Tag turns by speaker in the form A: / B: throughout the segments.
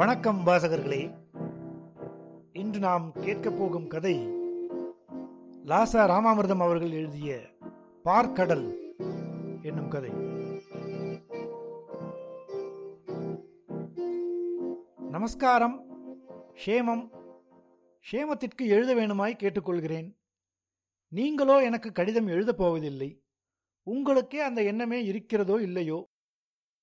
A: வணக்கம் வாசகர்களே. இன்று நாம் கேட்கப் போகும் கதை லாசா ராமாமிர்தம் அவர்கள் எழுதிய பார்க்கடல் என்னும் கதை. நமஸ்காரம் ஷேமம் ஷேமத்திற்கு எழுத வேணுமாய் கேட்டுக்கொள்கிறேன். நீங்களோ எனக்கு கடிதம் எழுதப் போவதில்லை. உங்களுக்கே அந்த எண்ணமே இருக்கிறதோ இல்லையோ?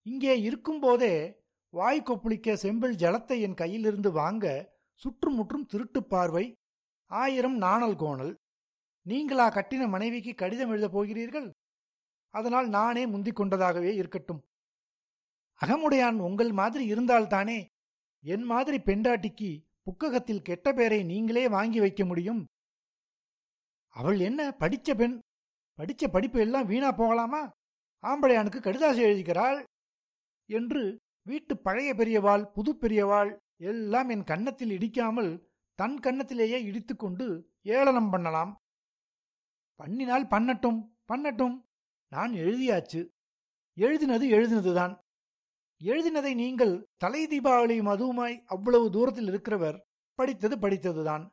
A: இங்கே இருக்கும்போதே வாய் கொப்பளிக்க செம்பில் ஜலத்தை என் கையிலிருந்து வாங்க சுற்றுமுற்றும் திருட்டுப் பார்வை. ஆயிரம் நாணல் கோணல். நீங்களா கட்டின மனைவிக்கு கடிதம் எழுதப் போகிறீர்கள்? அதனால் நானே முந்திக் கொண்டதாகவே இருக்கட்டும். அகமுடையான் உங்கள் மாதிரி இருந்தால்தானே? என் மாதிரி பெண்டாட்டிக்கு புக்ககத்தில் கெட்ட பேரை நீங்களே வாங்கி வைக்க முடியும்? அவள் என்ன படித்த பெண்? படித்த படிப்பு எல்லாம் வீணா போகலாமா? ஆம்படையானுக்கு கடிதாசி எழுதிக்கிறாள்? என்று வீட்டு பழைய பெரியவாள் புது பெரியவாள் எல்லாம் என் கன்னத்தில் இடிக்காமல் தன் கன்னத்திலேயே இடித்துக்கொண்டு ஏளனம் பண்ணலாம். பண்ணினால் பண்ணட்டும் பண்ணட்டும். நான் எழுதியாச்சு. எழுதினது எழுதினதுதான். எழுதினதை நீங்கள் தலை தீபாவளியும் அதுவுமாய் அவ்வளவு தூரத்தில் இருக்கிறவர் படித்தது படித்ததுதான்.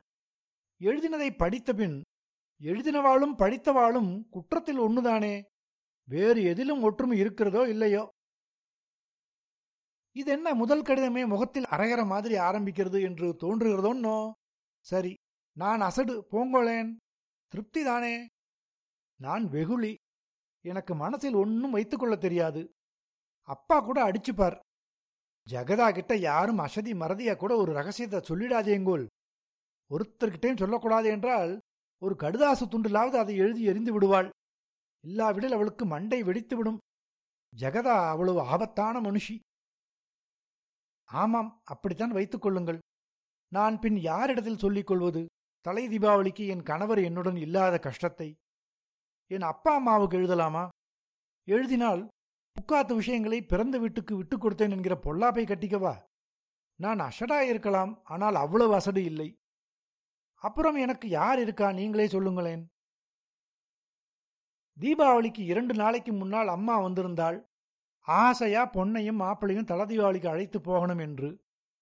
A: எழுதினதை படித்தபின் எழுதினவாளும் படித்தவாளும் குற்றத்தில் ஒன்றுதானே வேறு எதிலும் ஒற்றுமை இருக்கிறதோ இல்லையோ? இது என்ன முதல் கடிதமே முகத்தில் அரைகிற மாதிரி ஆரம்பிக்கிறது என்று தோன்றுகிறதோன்னோ சரி நான் அசடு போங்கோளேன். திருப்திதானே நான் வெகுளி. எனக்கு மனசில் ஒன்னும் வைத்துக்கொள்ள தெரியாது. அப்பா கூட அடிச்சுப்பார். ஜெகதா கிட்ட யாரும் அசதி மறதியா கூட ஒரு ரகசியத்தை சொல்லிடாதேங்கோல் ஒருத்தர்கிட்டையும் சொல்லக்கூடாது என்றால் ஒரு கடுதாசு துண்டிலாவது அதை எழுதி எறிந்து விடுவாள். இல்லாவிடில் அவளுக்கு மண்டை வெடித்துவிடும். ஜெகதா அவ்வளவு ஆபத்தான மனுஷி. ஆமாம் அப்படித்தான் வைத்துக் கொள்ளுங்கள். நான் பின் யாரிடத்தில் சொல்லிக் கொள்வது? தலை தீபாவளிக்கு என் கணவர் என்னுடன் இல்லாத கஷ்டத்தை. என் அப்பா அம்மாவுக்கு எழுதலாமா? எழுதினால் புக்காத்து விஷயங்களை பிறந்த வீட்டுக்கு விட்டுக் கொடுத்தேன் என்கிற பொல்லாப்பை கட்டிக்கவா? நான் அசடா இருக்கலாம் ஆனால் அவ்வளவு அசடு இல்லை. அப்புறம் எனக்கு யார் இருக்கா? நீங்களே சொல்லுங்களேன். தீபாவளிக்கு இரண்டு நாளைக்கு முன்னால் அம்மா வந்திருந்தாள். ஆசையா பொன்னையும் மாப்பிளையும் தல தீபாவளிக்கு அழைத்து போகணும் என்று.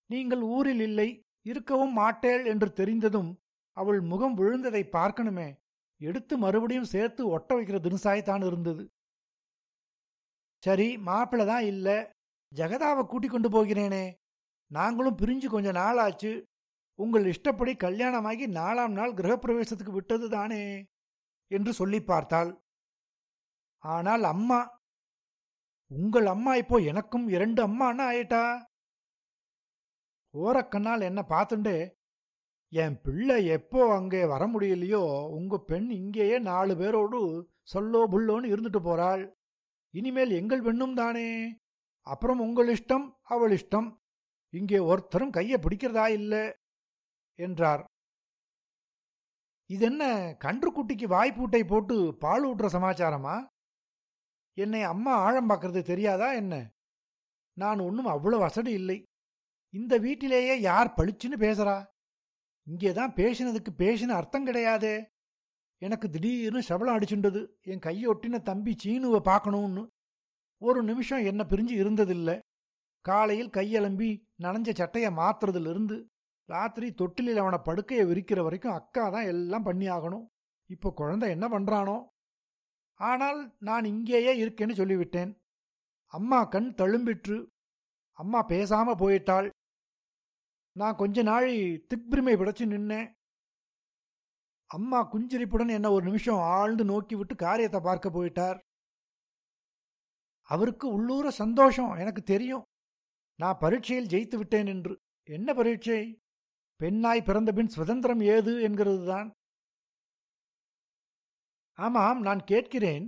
A: நீங்கள் ஊரில் இல்லை இருக்கவும் மாட்டேள் என்று தெரிந்ததும் அவள் முகம் விழுந்ததை பார்க்கணுமே. எடுத்து மறுபடியும் சேர்த்து ஒட்ட வைக்கிற தினசாய்த்தான் இருந்தது. சரி மாப்பிள்ள தான் இல்ல. ஜெகதாவை கூட்டிக் கொண்டு போகிறேனே. நாங்களும் பிரிஞ்சு கொஞ்ச நாள் ஆச்சு உங்கள் இஷ்டப்படி கல்யாணமாகி நாலாம் நாள் கிரகப்பிரவேசத்துக்கு விட்டது தானே என்று சொல்லி பார்த்தாள். ஆனால் அம்மா உங்கள் அம்மா இப்போ எனக்கும் இரண்டு அம்மான்னா ஆயிட்டா? ஓரக்கண்ணால் என்ன பார்த்துண்டு என் பிள்ளை எப்போ அங்கே வர முடியலையோ உங்க பெண் இங்கேயே நாலு பேரோடு சொல்லோ புல்லோன்னு இருந்துட்டு போறாள். இனிமேல் எங்கள் பெண்ணும் தானே? அப்புறம் உங்கள் இஷ்டம் அவள் இஷ்டம். இங்கே ஒருத்தரும் கையை பிடிக்கிறதா இல்லை? என்றார். இதென்ன கன்றுக்குட்டிக்கு வாய்ப்பூட்டை போட்டு பால் ஊட்டுற சமாச்சாரமா? என்னை அம்மா ஆழம் பார்க்கறது தெரியாதா என்ன? நான் ஒன்றும் அவ்வளோ வசதி இல்லை. இந்த வீட்டிலேயே யார் பளிச்சுன்னு பேசுறா? இங்கேதான் பேசினதுக்கு பேசின அர்த்தம் கிடையாதே. எனக்கு திடீர்னு சபலம் அடிச்சுண்டது. என் கையொட்டின தம்பி சீனுவை பார்க்கணும்னு. ஒரு நிமிஷம் என்ன பிரிஞ்சு இருந்ததில்லை. காலையில் கையலம்பி நனைஞ்ச சட்டையை மாத்துறதுலேருந்து ராத்திரி தொட்டிலில் அவனை படுக்கையை விரிக்கிற வரைக்கும் அக்கா தான் எல்லாம் பண்ணி ஆகணும் இப்போ குழந்தை என்ன பண்ணுறானோ ஆனால் நான் இங்கேயே இருக்கேன்னு சொல்லிவிட்டேன். அம்மா கண் தழும்பிற்று அம்மா பேசாம போயிட்டாள். நான் கொஞ்ச நாள் திக்பிரிமை பிடிச்சு நின்னேன். அம்மா குஞ்சிரிப்புடன் என்ன ஒரு நிமிஷம் ஆழ்ந்து நோக்கி விட்டு காரியத்தை பார்க்க போயிட்டார். அவருக்கு உள்ளூர சந்தோஷம் எனக்கு தெரியும். நான் பரீட்சையில் ஜெயித்து விட்டேன் என்று. என்ன பரீட்சை? பெண்ணாய் பிறந்தபின் சுதந்திரம் ஏது என்கிறதுதான். ஆமாம் நான் கேட்கிறேன்.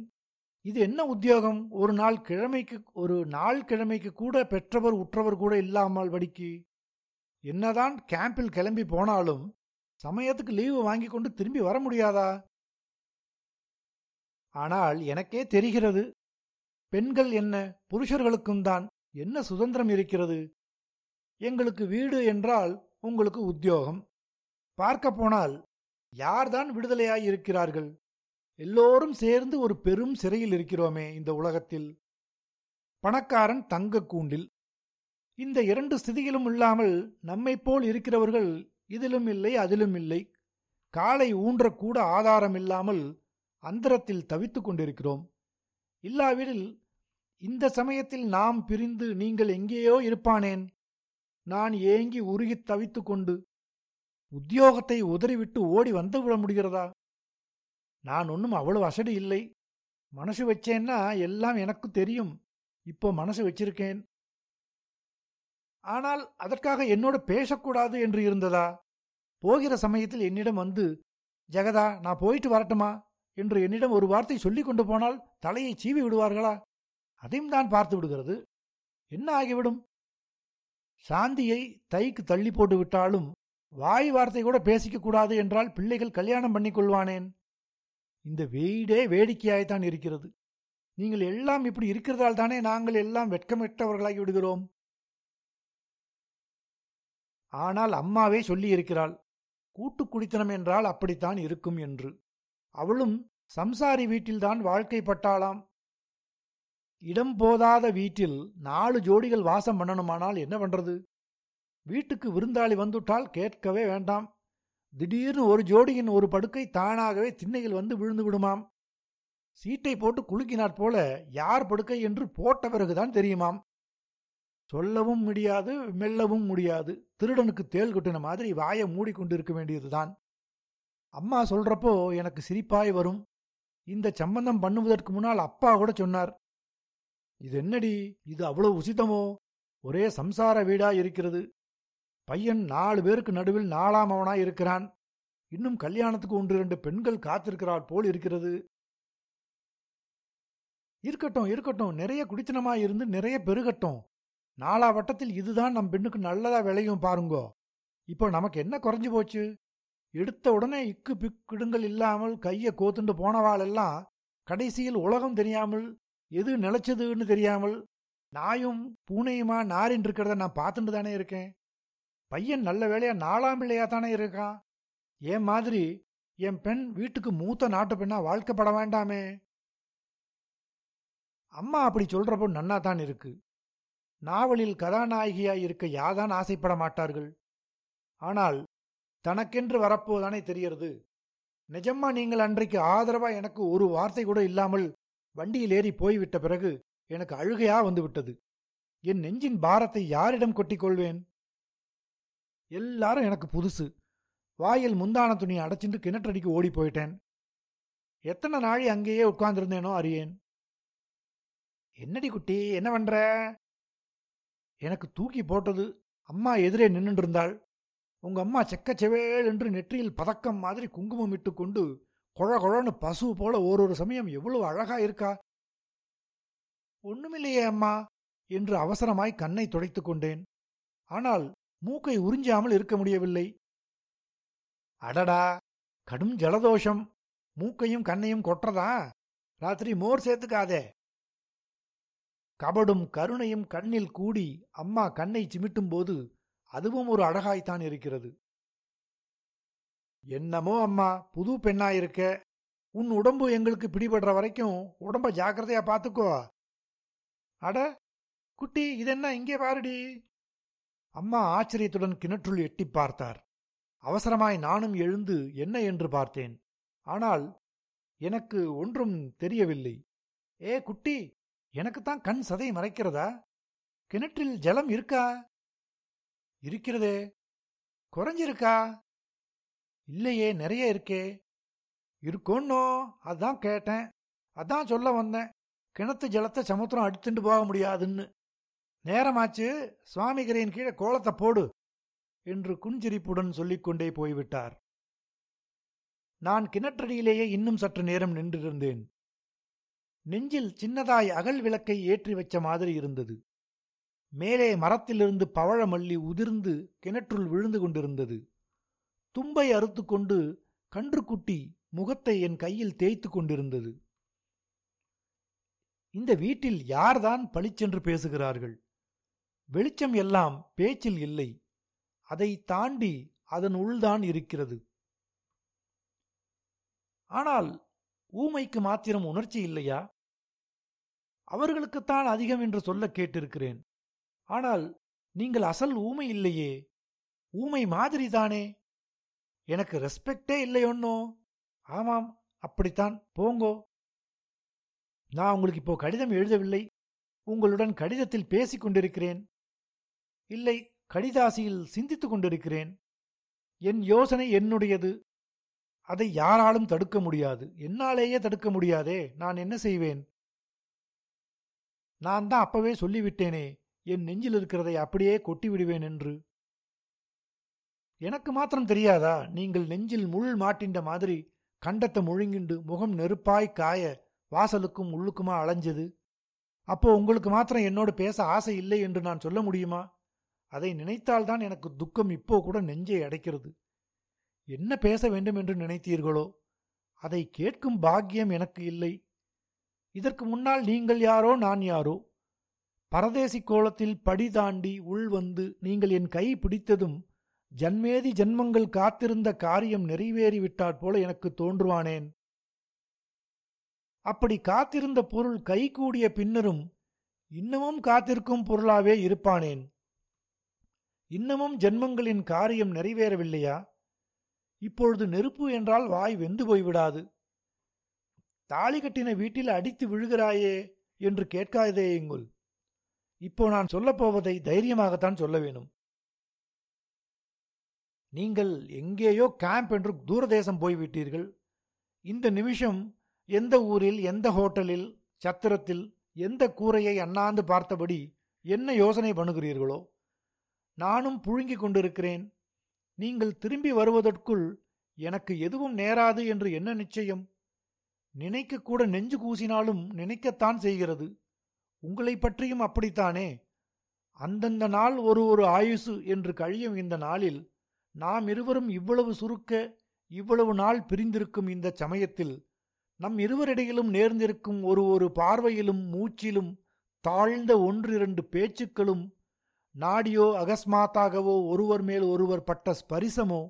A: இது என்ன உத்தியோகம்? ஒரு நாள் கிழமைக்கு ஒரு நாள் கிழமைக்கு கூட பெற்றவர் உற்றவர் கூட இல்லாமல் படிக்கு என்னதான் கேம்பில் கிளம்பி போனாலும் சமயத்துக்கு லீவு வாங்கி கொண்டு திரும்பி வர முடியாதா? ஆனால் எனக்கே தெரிகிறது. பெண்கள் என்ன? புருஷர்களுக்கும் தான் என்ன சுதந்திரம் இருக்கிறது? எங்களுக்கு வீடு என்றால் உங்களுக்கு உத்தியோகம். பார்க்க போனால் யார்தான் விடுதலையாயிருக்கிறார்கள் எல்லோரும் சேர்ந்து ஒரு பெரும் சிறையில் இருக்கிறோமே இந்த உலகத்தில். பணக்காரன் தங்க கூண்டில். இந்த இரண்டு ஸ்திதியிலும் இல்லாமல் நம்மைப் போல் இருக்கிறவர்கள் இதிலும் இல்லை அதிலும் இல்லை. காலை ஊன்றக்கூட ஆதாரம் இல்லாமல் அந்தரத்தில் தவித்துக் கொண்டிருக்கிறோம். இல்லாவிடில் இந்த சமயத்தில் நாம் பிரிந்து நீங்கள் எங்கேயோ இருப்பானேன்? நான் ஏங்கி உருகித் தவித்துக்கொண்டு உத்தியோகத்தை உதறிவிட்டு ஓடி வந்து விட முடிகிறதா? நான் ஒன்றும் அவ்வளவு அசடு இல்லை. மனசு வச்சேன்னா எல்லாம் எனக்கு தெரியும். இப்போ மனசு வச்சிருக்கேன். ஆனால் அதற்காக என்னோட பேசக்கூடாது என்று இருந்ததா? போகிற சமயத்தில் என்னிடம் வந்து ஜெகதா நான் போயிட்டு வரட்டுமா? என்று என்னிடம் ஒரு வார்த்தை சொல்லிக் கொண்டு போனால் தலையை சீவி விடுவார்களா? அதையும் தான் பார்த்து விடுகிறது. என்ன ஆகிவிடும்? சாந்தியை தைக்கு தள்ளி போட்டு விட்டாலும் வாய் வார்த்தை கூட பேசிக்க கூடாது என்றால் பிள்ளைகள் கல்யாணம் பண்ணிக்கொள்வானேன் இந்த வீடே வேடிக்கையாய்த்தான் இருக்கிறது. நீங்கள் எல்லாம் இப்படி இருக்கிறதால் தானே நாங்கள் எல்லாம் வெட்கமிட்டவர்களாகி விடுகிறோம். ஆனால் அம்மாவே சொல்லியிருக்கிறாள் கூட்டு குடித்தனம் என்றால் அப்படித்தான் இருக்கும் என்று. அவளும் சம்சாரி வீட்டில்தான் வாழ்க்கைப்பட்டாளாம் இடம் போதாத வீட்டில் நாலு ஜோடிகள் வாசம் பண்ணணுமானால் என்ன பண்றது? வீட்டுக்கு விருந்தாளி வந்துட்டால் கேட்கவே வேண்டாம். திடீர்னு ஒரு ஜோடியின் ஒரு படுக்கை தானாகவே திண்ணையில் வந்து விழுந்து விடுமாம். சீட்டை போட்டு குலுக்கினாற் போல யார் படுக்கை என்று போட்ட பிறகுதான் தெரியுமாம். சொல்லவும் முடியாது மெல்லவும் முடியாது. திருடனுக்கு தேள் கொட்டின மாதிரி வாயை மூடிக்கொண்டிருக்க வேண்டியதுதான். அம்மா சொல்றப்போ எனக்கு சிரிப்பாய் வரும். இந்த சம்பந்தம் பண்ணுவதற்கு முன்னால் அப்பா கூட சொன்னார். இது என்னடி? இது அவ்வளவு உசிதமோ? ஒரே சம்சார வீடா இருக்கிறது. பையன் நாலு பேருக்கு நடுவில் நாலாம் அவனாய் இருக்கிறான். இன்னும் கல்யாணத்துக்கு ஒன்று இரண்டு பெண்கள் காத்திருக்கிறாள் போல் இருக்கிறது. இருக்கட்டும் இருக்கட்டும். நிறைய குடித்தனமாய் இருந்து நிறைய பெருகட்டும். நாலா வட்டத்தில் இதுதான் நம் பெண்ணுக்கு நல்லதா விளையும் பாருங்கோ. இப்போ நமக்கு என்ன குறைஞ்சு போச்சு? எடுத்த உடனே இக்கு பிக்கிடுங்கள் இல்லாமல் கையை கோத்துண்டு போனவாளெல்லாம் கடைசியில் உலகம் தெரியாமல் எது நிலைச்சதுன்னு தெரியாமல் நாயும் பூனையுமா நாரின் இருக்கிறத நான் பார்த்துட்டு தானே இருக்கேன். பையன் நல்ல வேலையா நாலாம் பிள்ளையா தானே இருக்கான்? என் மாதிரி என் பெண் வீட்டுக்கு மூத்த நாட்டு பெண்ணா வாழ்க்கப்பட வேண்டாமே? அம்மா அப்படி சொல்றப்போ நன்னா தான் இருக்கு. நாவலில் கதாநாயகியாய் இருக்க யாதான் ஆசைப்பட மாட்டார்கள்? ஆனால் தனக்கென்று வரப்போதானே தெரியறது. நிஜமா நீங்கள் அன்றைக்கு ஆதரவா எனக்கு ஒரு வார்த்தை கூட இல்லாமல் வண்டியில் ஏறி போய்விட்ட பிறகு எனக்கு அழுகையா வந்து விட்டது என் நெஞ்சின் பாரத்தை யாரிடம் கொட்டிக்கொள்வேன் எல்லாரும் எனக்கு புதுசு. வாயில் முந்தான துணியை அடைச்சிட்டு கிணற்றடிக்கு ஓடி போயிட்டேன் எத்தனை நாழி அங்கேயே உட்கார்ந்திருந்தேனோ அறியேன். என்னடி குட்டி என்ன பண்ற? எனக்கு தூக்கி போட்டது அம்மா எதிரே நின்றுட்டு இருந்தாள் உங்க அம்மா செக்கச்செவேல் என்று நெற்றியில் பதக்கம் மாதிரி குங்குமம் இட்டு கொண்டு கொழ கொழன்னு பசு போல ஓரொரு சமயம் எவ்வளவு அழகா இருக்கா? ஒண்ணுமில்லையே அம்மா என்று அவசரமாய் கண்ணை துடைத்துக் கொண்டேன். ஆனால் மூக்கை உறிஞ்சாமல் இருக்க முடியவில்லை. அடடா கடும் ஜலதோஷம். மூக்கையும் கண்ணையும் கொட்டுறதா ராத்திரி மோர் சேர்த்துக்காதே. கபடும் கருணையும் கண்ணில் கூடி அம்மா கண்ணை சிமிட்டும் போது அதுவும் ஒரு அழகாய்த்தான் இருக்கிறது. என்னமோ அம்மா புது பெண்ணாயிருக்க. உன் உடம்பு எங்களுக்கு பிடிபடுற வரைக்கும் உடம்ப ஜாக்கிரதையா பாத்துக்கோ. அட குட்டி இதென்ன இங்கே பாருடி. அம்மா ஆச்சரியத்துடன் கிணற்றுள் எட்டி பார்த்தார். அவசரமாய் நானும் எழுந்து என்ன என்று பார்த்தேன். ஆனால் எனக்கு ஒன்றும் தெரியவில்லை. ஏ குட்டி எனக்குத்தான் கண் சதை மறைக்கிறதா? கிணற்றில் ஜலம் இருக்கா? இருக்கிறதே. குறைஞ்சிருக்கா? இல்லையே நிறைய இருக்கே. இருக்கோன்னோ? அதான் கேட்டேன். அதான் சொல்ல வந்தேன். கிணத்து ஜலத்தை சமுத்திரம் அடித்துட்டு போக முடியாதுன்னு. நேரமாச்சு சுவாமிகரையின் கீழே கோலத்தை போடு என்று குஞ்சிரிப்புடன் சொல்லிக்கொண்டே போய்விட்டார். நான் கிணற்றடியிலேயே இன்னும் சற்று நேரம் நின்றிருந்தேன். நெஞ்சில் சின்னதாய் அகல் விளக்கை ஏற்றி வச்ச மாதிரி இருந்தது. மேலே மரத்திலிருந்து பவழமல்லி உதிர்ந்து கிணற்றுள் விழுந்து கொண்டிருந்தது. தும்பை அறுத்துக்கொண்டு கன்றுக்குட்டி முகத்தை என் கையில் தேய்த்து கொண்டிருந்தது. இந்த வீட்டில் யார்தான் பளிச்சென்று பேசுகிறார்கள்? வெளிச்சம் எல்லாம் பேச்சில் இல்லை. அதை தாண்டி அதன் உள்தான் இருக்கிறது. ஆனால் ஊமைக்கு மாத்திரம் உணர்ச்சி இல்லையா? அவர்களுக்குத்தான் அதிகம் என்று சொல்ல கேட்டிருக்கிறேன். ஆனால் நீங்கள் அசல் ஊமை இல்லையே? ஊமை மாதிரி தானே எனக்கு ரெஸ்பெக்டே இல்லையோன்னோ ஆமாம் அப்படித்தான். போங்கோ. நான் உங்களுக்கு இப்போ கடிதம் எழுதவில்லை. உங்களுடன் கடிதத்தில் பேசிக் கொண்டிருக்கிறேன். இல்லை கடிதாசியில் சிந்தித்துக் கொண்டிருக்கிறேன். என் யோசனை என்னுடையது? அதை யாராலும் தடுக்க முடியாது. என்னாலேயே தடுக்க முடியாதே நான் என்ன செய்வேன்? நான் தான் அப்பவே சொல்லிவிட்டேனே என் நெஞ்சில் இருக்கிறதை அப்படியே கொட்டி விடுவேன் என்று. எனக்கு மாத்திரம் தெரியாதா? நீங்கள் நெஞ்சில் முள் மாட்டின்ற மாதிரி கண்டத்தை முழுங்கிண்டு முகம் நெருப்பாய் காய வாசலுக்கும் உள்ளுக்குமா அலைஞ்சது? அப்போ உங்களுக்கு மாத்திரம் என்னோடு பேச ஆசை இல்லை என்று நான் சொல்ல முடியுமா? அதை நினைத்தால்தான் எனக்கு துக்கம் இப்போ கூட நெஞ்சை அடைக்கிறது. என்ன பேச வேண்டும் என்று நினைத்தீர்களோ? அதை கேட்கும் பாக்கியம் எனக்கு இல்லை. இதற்கு முன்னால் நீங்கள் யாரோ நான் யாரோ? பரதேசி கோலத்தில் படி தாண்டி உள் வந்து நீங்கள் என் கை பிடித்ததும் ஜன்மேதி ஜன்மங்கள் காத்திருந்த காரியம் நிறைவேறிவிட்டாற் போல எனக்கு தோன்றுவானேன். அப்படி காத்திருந்த பொருள் கைகூடிய பின்னரும் இன்னமும் காத்திருக்கும் பொருளாவே இருப்பானேன். இன்னமும் ஜென்மங்களின் காரியம் நிறைவேறவில்லையா? இப்பொழுது நெருப்பு என்றால் வாய் வெந்து போய்விடாது. தாலி கட்டின வீட்டில் அடித்து விழுகிறாயே என்று கேட்காதே எங்குள் இப்போ நான் சொல்லப்போவதை தைரியமாகத்தான் சொல்ல வேணும். நீங்கள் எங்கேயோ கேம்ப் என்று தூரதேசம் போய்விட்டீர்கள். இந்த நிமிஷம் எந்த ஊரில் எந்த ஹோட்டலில் சத்திரத்தில் எந்த கூரையை அண்ணாந்து பார்த்தபடி என்ன யோசனை பண்ணுகிறீர்களோ? நானும் புழுங்கிக் கொண்டிருக்கிறேன். நீங்கள் திரும்பி வருவதற்குள் எனக்கு எதுவும் நேராது என்று என்ன நிச்சயம்? நினைக்கக்கூட நெஞ்சு கூசினாலும் நினைக்கத்தான் செய்கிறது. உங்களை பற்றியும் அப்படித்தானே? அந்தந்த நாள் ஒரு ஒரு ஆயுசு என்று கழியும் இந்த நாளில் நாம் இருவரும் இவ்வளவு சுருக்க இவ்வளவு நாள் பிரிந்திருக்கும் இந்த சமயத்தில் நம் இருவரிடையிலும் நேர்ந்திருக்கும் ஒரு ஒரு பார்வையிலும் மூச்சிலும் தாழ்ந்த ஒன்றிரண்டு பேச்சுக்களும் நாடியோ அகஸ்மாத்தாகவோ ஒருவர் மேல் ஒருவர் பட்ட ஸ்பரிசமோ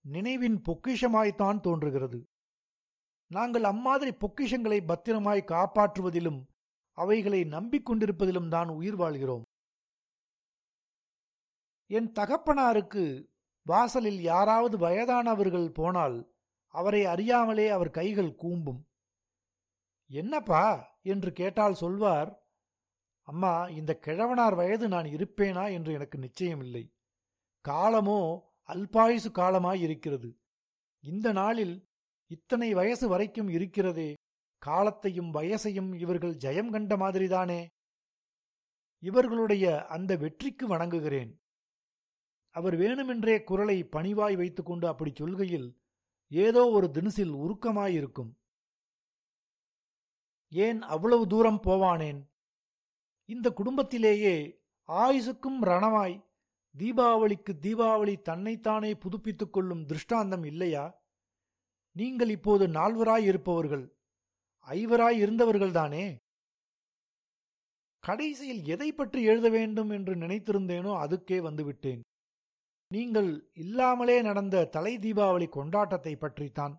A: நினைவின் பொக்கிஷமாய்த்தான் தோன்றுகிறது. நாங்கள் அம்மாதிரி பொக்கிஷங்களை பத்திரமாய் காப்பாற்றுவதிலும் அவைகளை நம்பிக்கொண்டிருப்பதிலும் தான் உயிர் வாழ்கிறோம். என் தகப்பனாருக்கு வாசலில் யாராவது வயதானவர்கள் போனால் அவரை அறியாமலே அவர் கைகள் கூம்பும். என்னப்பா? என்று கேட்டால் சொல்வார் அம்மா இந்த கிழவனார் வயது நான் இருப்பேனா என்று எனக்கு நிச்சயமில்லை. காலமோ அல்பாயுசு காலமாய் இருக்கிறது. இந்த நாளில் இத்தனை வயசு வரைக்கும் இருக்கிறதே காலத்தையும் வயசையும் இவர்கள் ஜெயம் கண்ட மாதிரிதானே? இவர்களுடைய அந்த வெற்றிக்கு வணங்குகிறேன். அவர் வேணுமென்றே குரலை பணிவாய் வைத்துக்கொண்டு அப்படி சொல்கையில் ஏதோ ஒரு தினசில் உருக்கமாயிருக்கும். ஏன் அவ்வளவு தூரம் போவானேன்? இந்த குடும்பத்திலேயே ஆயுசுக்கும் ரணமாய் தீபாவளிக்கு தீபாவளி தன்னைத்தானே புதுப்பித்துக் கொள்ளும் திருஷ்டாந்தம் இல்லையா? நீங்கள் இப்போது நால்வராய் இருப்பவர்கள் ஐவராய் இருந்தவர்கள்தானே? கடைசியில் எதை பற்றி எழுத வேண்டும் என்று நினைத்திருந்தேனோ அதுக்கே வந்துவிட்டேன். நீங்கள் இல்லாமலே நடந்த தலை தீபாவளி கொண்டாட்டத்தை பற்றித்தான்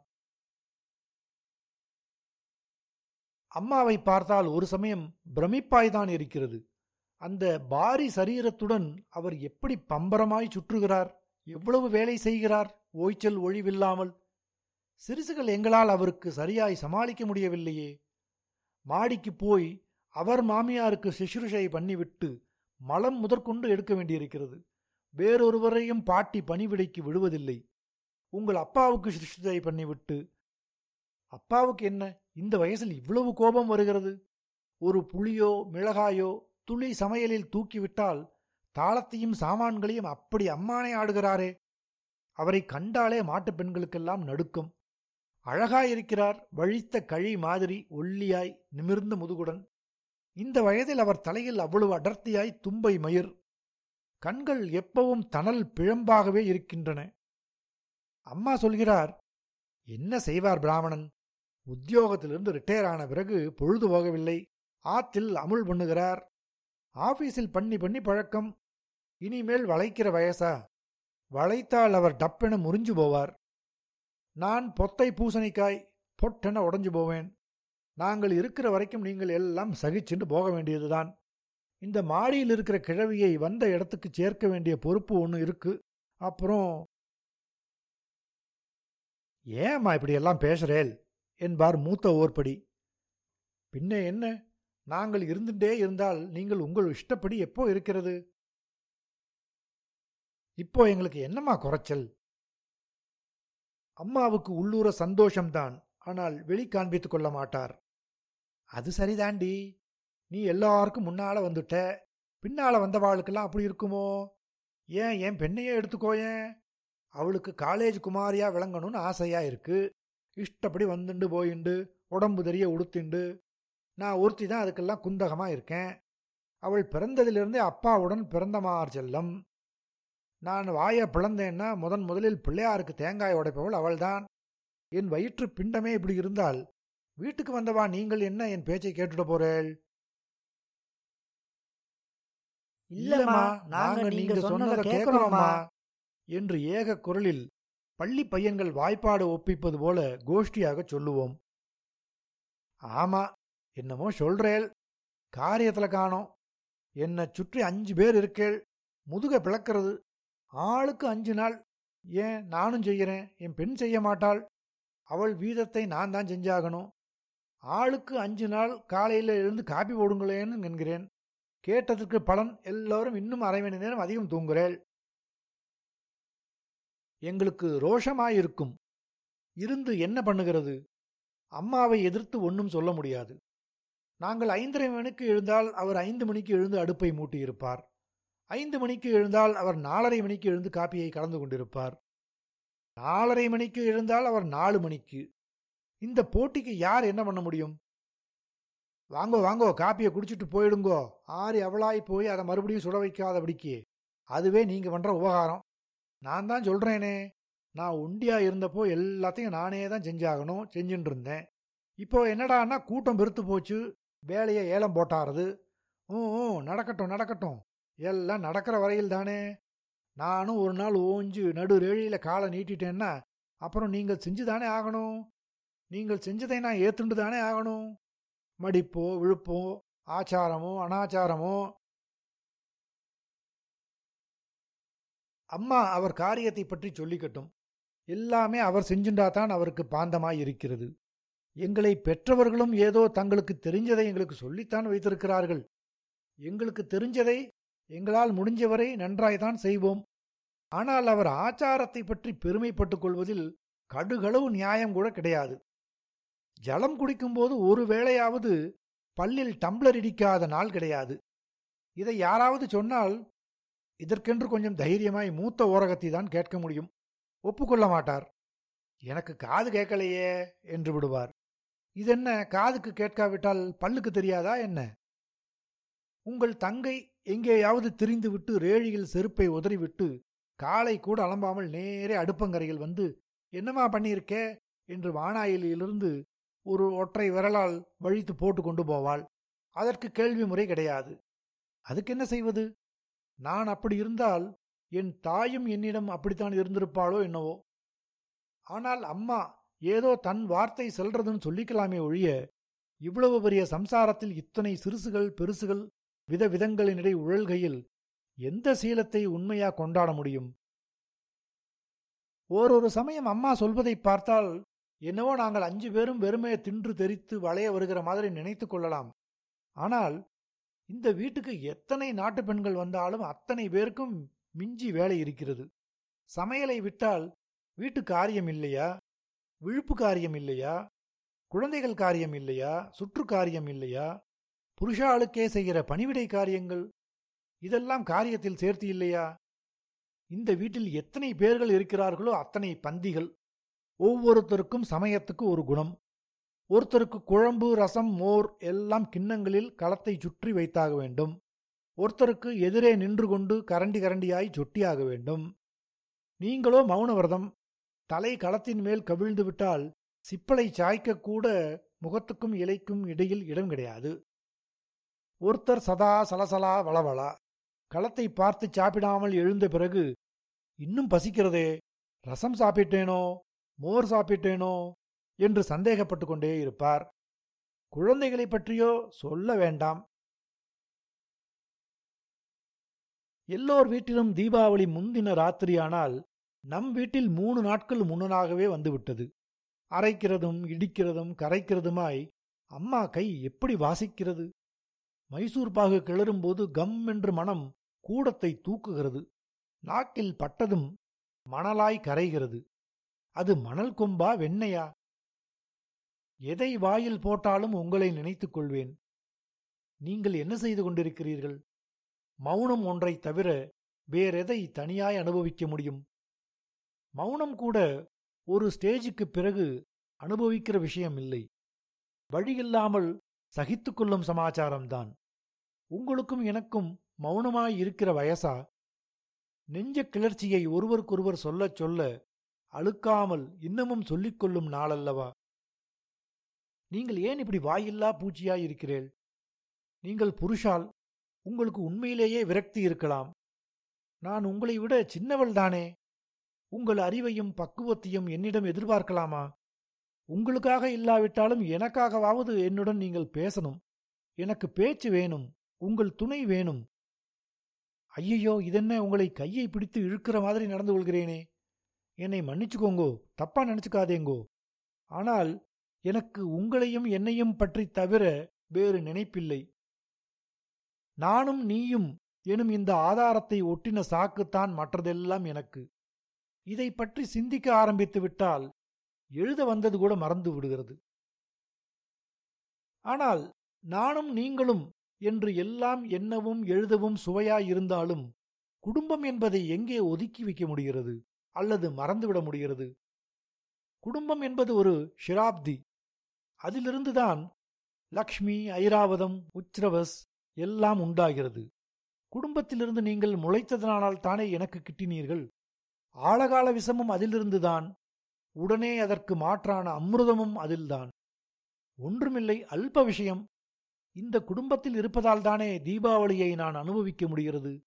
A: அம்மாவை பார்த்தால் ஒரு சமயம் பிரமிப்பாய்தான் இருக்கிறது. அந்த பாரி சரீரத்துடன் அவர் எப்படி பம்பரமாய் சுற்றுகிறார்? எவ்வளவு வேலை செய்கிறார்? ஓய்ச்சல் ஒழிவில்லாமல். சிறுசுகள் எங்களால் அவருக்கு சரியாய் சமாளிக்க முடியவில்லையே. மாடிக்கு போய் அவர் மாமியாருக்கு சுஷ்ருஷை பண்ணிவிட்டு மலம் முதற்கொண்டு எடுக்க வேண்டியிருக்கிறது. வேறொருவரையும் பாட்டி பணிவிடைக்கு விடுவதில்லை. உங்கள் அப்பாவுக்கு சுஷ்ருஷை பண்ணிவிட்டு. அப்பாவுக்கு என்ன? இந்த வயசில் இவ்வளவு கோபம் வருகிறது? ஒரு புளியோ மிளகாயோ துளி சமையலில் தூக்கிவிட்டால் தாளத்தையும் சாமான்களையும் அப்படி அம்மானே ஆடுகிறாரே. அவரை கண்டாலே மாட்டுப் பெண்களுக்கெல்லாம் நடுக்கும். அழகாயிருக்கிறார் வழித்த கழி மாதிரி ஒல்லியாய் நிமிர்ந்த முதுகுடன். இந்த வயதில் அவர் தலையில் அவ்வளவு அடர்த்தியாய் தும்பை மயிர். கண்கள் எப்பவும் தணல் பிழம்பாகவே இருக்கின்றன. அம்மா சொல்கிறார் என்ன செய்வார் பிராமணன்? உத்தியோகத்திலிருந்து ரிட்டையர் ஆன பிறகு பொழுது போகவில்லை. ஆத்தில் அமுல் பண்ணுகிறார். ஆபீஸில் பண்ணி பண்ணி பழக்கம். இனிமேல் வளைக்கிற வயசா? வளைத்தால் அவர் டப்பென முறிஞ்சு போவார். நான் பொத்தை பூசணிக்காய் பொட்டென உடஞ்சு போவேன். நாங்கள் இருக்கிற வரைக்கும் நீங்கள் எல்லாம் சகிச்சுண்டு போக வேண்டியதுதான். இந்த மாடியில் இருக்கிற கிழவியை வந்த இடத்துக்கு சேர்க்க வேண்டிய பொறுப்பு ஒன்று இருக்கு. அப்புறம் ஏம்மா இப்படியெல்லாம் எல்லாம் என்பார் மூத்த ஓர்படி. பின்ன என்ன? நாங்கள் இருந்துட்டே இருந்தால் நீங்கள் உங்கள் இஷ்டப்படி எப்போ இருக்கிறது? இப்போ எங்களுக்கு என்னம்மா குறைச்சல்? அம்மாவுக்கு உள்ளூர சந்தோஷம்தான் ஆனால் வெளி காண்பித்துக் கொள்ள மாட்டார். அது சரிதாண்டி. நீ எல்லாருக்கும் முன்னால வந்துட்ட. பின்னால வந்தவாளுக்கெல்லாம் அப்படி இருக்குமோ? ஏன் என் பெண்ணையே எடுத்துக்கோயேன் அவளுக்கு காலேஜ் குமாரியா விளங்கணும்னு ஆசையா இருக்கு. இஷ்டப்படி வந்துண்டு போயிண்டு உடம்பு தெரிய உடுத்திண்டு. நான் ஒருத்தி தான் அதுக்கெல்லாம் குந்தகமா இருக்கேன். அவள் பிறந்ததிலிருந்தே அப்பாவுடன் பிறந்தமார் செல்லம். நான் வாயை பிளந்தேன்னா முதன் முதலில் பிள்ளையாருக்கு தேங்காய் உடைப்பவள் அவள்தான். என் வயிற்று பிண்டமே இப்படி இருந்தால் வீட்டுக்கு வந்தவா நீங்கள் என்ன என் பேச்சை கேட்டுட போறேள்?
B: இல்லம்மா நாங்க நீங்க சொன்னதை கேட்கறோம்மா.
A: என்று ஏக குரலில் பள்ளி பையன்கள் வாய்ப்பாடு ஒப்பிப்பது போல கோஷ்டியாக சொல்லுவோம். ஆமா என்னமோ சொல்றேள். காரியத்துல காணோம். என்னை சுற்றி அஞ்சு பேர் இருக்கேள். முதுக பிளக்கிறது. ஆளுக்கு அஞ்சு நாள். ஏன் நானும் செய்கிறேன்? என் பெண் செய்ய மாட்டாள். அவள் வீதத்தை நான் தான் செஞ்சாகணும். ஆளுக்கு அஞ்சு நாள் காலையில் எழுந்து காப்பி போடுங்களேன்னு என்கிறேன். கேட்டதற்கு பலன் எல்லோரும் இன்னும் அரை மணி நேரம் அதிகம் தூங்குறேள். எங்களுக்கு ரோஷமாயிருக்கும். இருந்து என்ன பண்ணுகிறது? அம்மாவை எதிர்த்து ஒன்றும் சொல்ல முடியாது. நாங்கள் ஐந்தரை மணிக்கு எழுந்தால் அவர் ஐந்து மணிக்கு எழுந்து அடுப்பை மூட்டியிருப்பார். ஐந்து மணிக்கு எழுந்தால் அவர் நாலரை மணிக்கு எழுந்து காப்பியை கலந்து கொண்டிருப்பார். நாலரை மணிக்கு எழுந்தால் அவர் நாலு மணிக்கு. இந்த போட்டிக்கு யார் என்ன பண்ண முடியும்? வாங்கோ வாங்கோ காப்பியை குடிச்சிட்டு போயிடுங்கோ. ஆறு எவளாய் போய் அதை மறுபடியும் சுட வைக்காதபடிக்கு. அதுவே நீங்க பண்ற உபகாரம். நான் தான் சொல்கிறேனே நான் உண்டியாக இருந்தப்போ எல்லாத்தையும் நானே தான் செஞ்சாகணும் செஞ்சுட்டு இருந்தேன் இப்போ என்னடான்னா கூட்டம் பெருத்து போச்சு. வேலையை ஏலம் போட்டாருது. ம் நடக்கட்டும் நடக்கட்டும். எல்லாம் நடக்கிற வரையில் தானே. நானும் ஒரு நாள் ஓஞ்சு நடு ரேழியில் காலை நீட்டிட்டேன்னா அப்புறம் நீங்கள் செஞ்சு தானே ஆகணும். நீங்கள் செஞ்சதை நான் ஏற்றுண்டு தானே ஆகணும். மடிப்போ விழுப்போ ஆச்சாரமோ அனாச்சாரமோ அம்மா அவர் காரியத்தை பற்றி சொல்லிக்கட்டும். எல்லாமே அவர் செஞ்சுண்டாதான் அவருக்கு பாந்தமாய் இருக்கிறது எங்களை பெற்றவர்களும் ஏதோ தங்களுக்கு தெரிஞ்சதை எங்களுக்கு சொல்லித்தான் வைத்திருக்கிறார்கள். எங்களுக்கு தெரிஞ்சதை எங்களால் முடிஞ்சவரை நன்றாய்தான் செய்வோம். ஆனால் அவர் ஆச்சாரத்தை பற்றி பெருமைப்பட்டுக் கொள்வதில் கடுகளவு நியாயம் கூட கிடையாது. ஜலம் குடிக்கும்போது ஒரு வேளையாவது பல்லில் டம்ளர் இடிக்காத நாள் கிடையாது. இதை யாராவது சொன்னால் இதற்கென்று கொஞ்சம் தைரியமாய் மூத்த ஓரகத்தை தான் கேட்க முடியும். ஒப்புக்கொள்ள மாட்டார். எனக்கு காது கேட்கலையே என்று விடுவார். இதென்ன காதுக்கு கேட்காவிட்டால் பல்லுக்கு தெரியாதா என்ன? உங்கள் தங்கை எங்கேயாவது திரிந்துவிட்டு ரேழியில் செருப்பை உதறிவிட்டு காலை கூட அலம்பாமல் நேரே அடுப்பங்கரையில் வந்து என்னமா பண்ணியிருக்கே? என்று வானாயிலிருந்து ஒரு ஒற்றை விரலால் வழித்து போட்டு கொண்டு போவாள். அதற்கு கேள்வி முறை கிடையாது. அதுக்கு என்ன செய்வது? நான் அப்படி இருந்தால் என் தாயும் என்னிடம் அப்படித்தான் இருந்திருப்பாளோ என்னவோ? ஆனால் அம்மா ஏதோ தன் வார்த்தை செல்றதுன்னு சொல்லிக்கலாமே ஒழிய இவ்வளவு பெரிய சம்சாரத்தில் இத்தனை சிறுசுகள் பெருசுகள் விதவிதங்களினிடை உழல்கையில் எந்த சீலத்தை உண்மையா கொண்டாட முடியும்? ஓரொரு சமயம் அம்மா சொல்வதை பார்த்தால் என்னவோ நாங்கள் அஞ்சு பேரும் வெறுமையை தின்று தெரித்து வளைய வருகிற மாதிரி நினைத்து கொள்ளலாம். ஆனால் இந்த வீட்டுக்கு எத்தனை நாட்டு பெண்கள் வந்தாலும் அத்தனை பேருக்கும் மிஞ்சி வேலை இருக்கிறது. சமையலை விட்டால் வீட்டு காரியம் இல்லையா? விழுப்பு காரியம் இல்லையா? குழந்தைகள் காரியம் இல்லையா? சுற்று காரியம் இல்லையா? புருஷாளுக்கே செய்கிற பணிவிடை காரியங்கள் இதெல்லாம் காரியத்தில் சேர்த்து இல்லையா? இந்த வீட்டில் எத்தனை பேர்கள் இருக்கிறார்களோ அத்தனை பந்திகள். ஒவ்வொருத்தருக்கும் சமயத்துக்கு ஒரு குணம். ஒருத்தருக்கு குழம்பு ரசம் மோர் எல்லாம் கிண்ணங்களில் களத்தை சுற்றி வைத்தாக வேண்டும். ஒருத்தருக்கு எதிரே நின்று கொண்டு கரண்டி கரண்டியாய் சொட்டியாக வேண்டும். நீங்களோ மௌனவிரதம். தலை களத்தின் மேல் கவிழ்ந்து விட்டால் சிப்பலை சாய்க்கக்கூட முகத்துக்கும் இலைக்கும் இடையில் இடம் கிடையாது. ஒருத்தர் சதா சலசலா வளவளா. களத்தை பார்த்து சாப்பிடாமல் எழுந்த பிறகு இன்னும் பசிக்கிறதே. ரசம் சாப்பிட்டேனோ? மோர் சாப்பிட்டேனோ? என்று சந்தேகப்பட்டு கொண்டே இருப்பார். குழந்தைகளைப் பற்றியோ சொல்ல வேண்டாம். எல்லோர் வீட்டிலும் தீபாவளி முந்தின ராத்திரியானால் நம் வீட்டில் மூணு நாட்கள் முன்னனாகவே வந்துவிட்டது. அரைக்கிறதும் இடிக்கிறதும் கரைக்கிறதுமாய் அம்மா கை எப்படி வாசிக்கிறது? மைசூர் பாகு கிளறும்போது கம் என்று மனம் கூடத்தை தூக்குகிறது. நாக்கில் பட்டதும் மணலாய் கரைகிறது. அது மணல் கொம்பா வெண்ணையா? எதை வாயில் போட்டாலும் உங்களை நினைத்துக் கொள்வேன். நீங்கள் என்ன செய்து கொண்டிருக்கிறீர்கள்? மௌனம் ஒன்றைத் தவிர வேறெதை தனியாய் அனுபவிக்க முடியும்? மௌனம் கூட ஒரு ஸ்டேஜுக்குப் பிறகு அனுபவிக்கிற விஷயம் இல்லை வழியில்லாமல் சகித்துக்கொள்ளும் சமாச்சாரம்தான். உங்களுக்கும் எனக்கும் மௌனமாய் இருக்கிற வயசா? நெஞ்ச கிளர்ச்சியை ஒருவருக்கொருவர் சொல்லச் சொல்ல அழுக்காமல் இன்னமும் சொல்லிக் கொள்ளும் நாளல்லவா? நீங்கள் ஏன் இப்படி வாயில்லா பூச்சியாய் இருக்கிறீள் நீங்கள் புருஷால் உங்களுக்கு உண்மையிலேயே விரக்தி இருக்கலாம். நான் உங்களை விட சின்னவள் தானே. உங்கள் அறிவையும் பக்குவத்தையும் என்னிடம் எதிர்பார்க்கலாமா? உங்களுக்காக இல்லாவிட்டாலும் எனக்காகவாவது என்னுடன் நீங்கள் பேசணும். எனக்கு பேச்சு வேணும். உங்கள் துணை வேணும். ஐயையோ இதென்ன உங்களை கையை பிடித்து இழுக்கிற மாதிரி நடந்து கொள்கிறேனே. என்னை மன்னிச்சுக்கோங்கோ. தப்பா நினைச்சுக்காதேங்கோ. ஆனால் எனக்கு உங்களையும் என்னையும் பற்றி தவிர வேறு நினைப்பில்லை. நானும் நீயும் எனும் இந்த ஆதாரத்தை ஒட்டின சாக்குத்தான் மற்றதெல்லாம் எனக்கு. இதை பற்றி சிந்திக்க ஆரம்பித்து விட்டால் எழுத வந்தது கூட மறந்து விடுகிறது. ஆனால் நானும் நீங்களும் என்று எல்லாம் என்னவும் எழுதவும் சுவையாயிருந்தாலும் குடும்பம் என்பதை எங்கே ஒதுக்கி வைக்க முடிகிறது அல்லது மறந்துவிட முடிகிறது? குடும்பம் என்பது ஒரு ஷிராப்தி. அதிலிருந்துதான் லக்ஷ்மி ஐராவதம் உச்ரவஸ் எல்லாம் உண்டாகிறது. குடும்பத்திலிருந்து நீங்கள் முளைத்ததனால் தானே எனக்கு கிட்டினீர்கள்? ஆழகால விஷமும் அதிலிருந்துதான் உடனே அதற்கு மாற்றான அமிர்தமும் அதில்தான். ஒன்றுமில்லை அல்ப விஷயம். இந்த குடும்பத்தில் இருப்பதால் தானே தீபாவளியை நான் அனுபவிக்க முடிகிறது.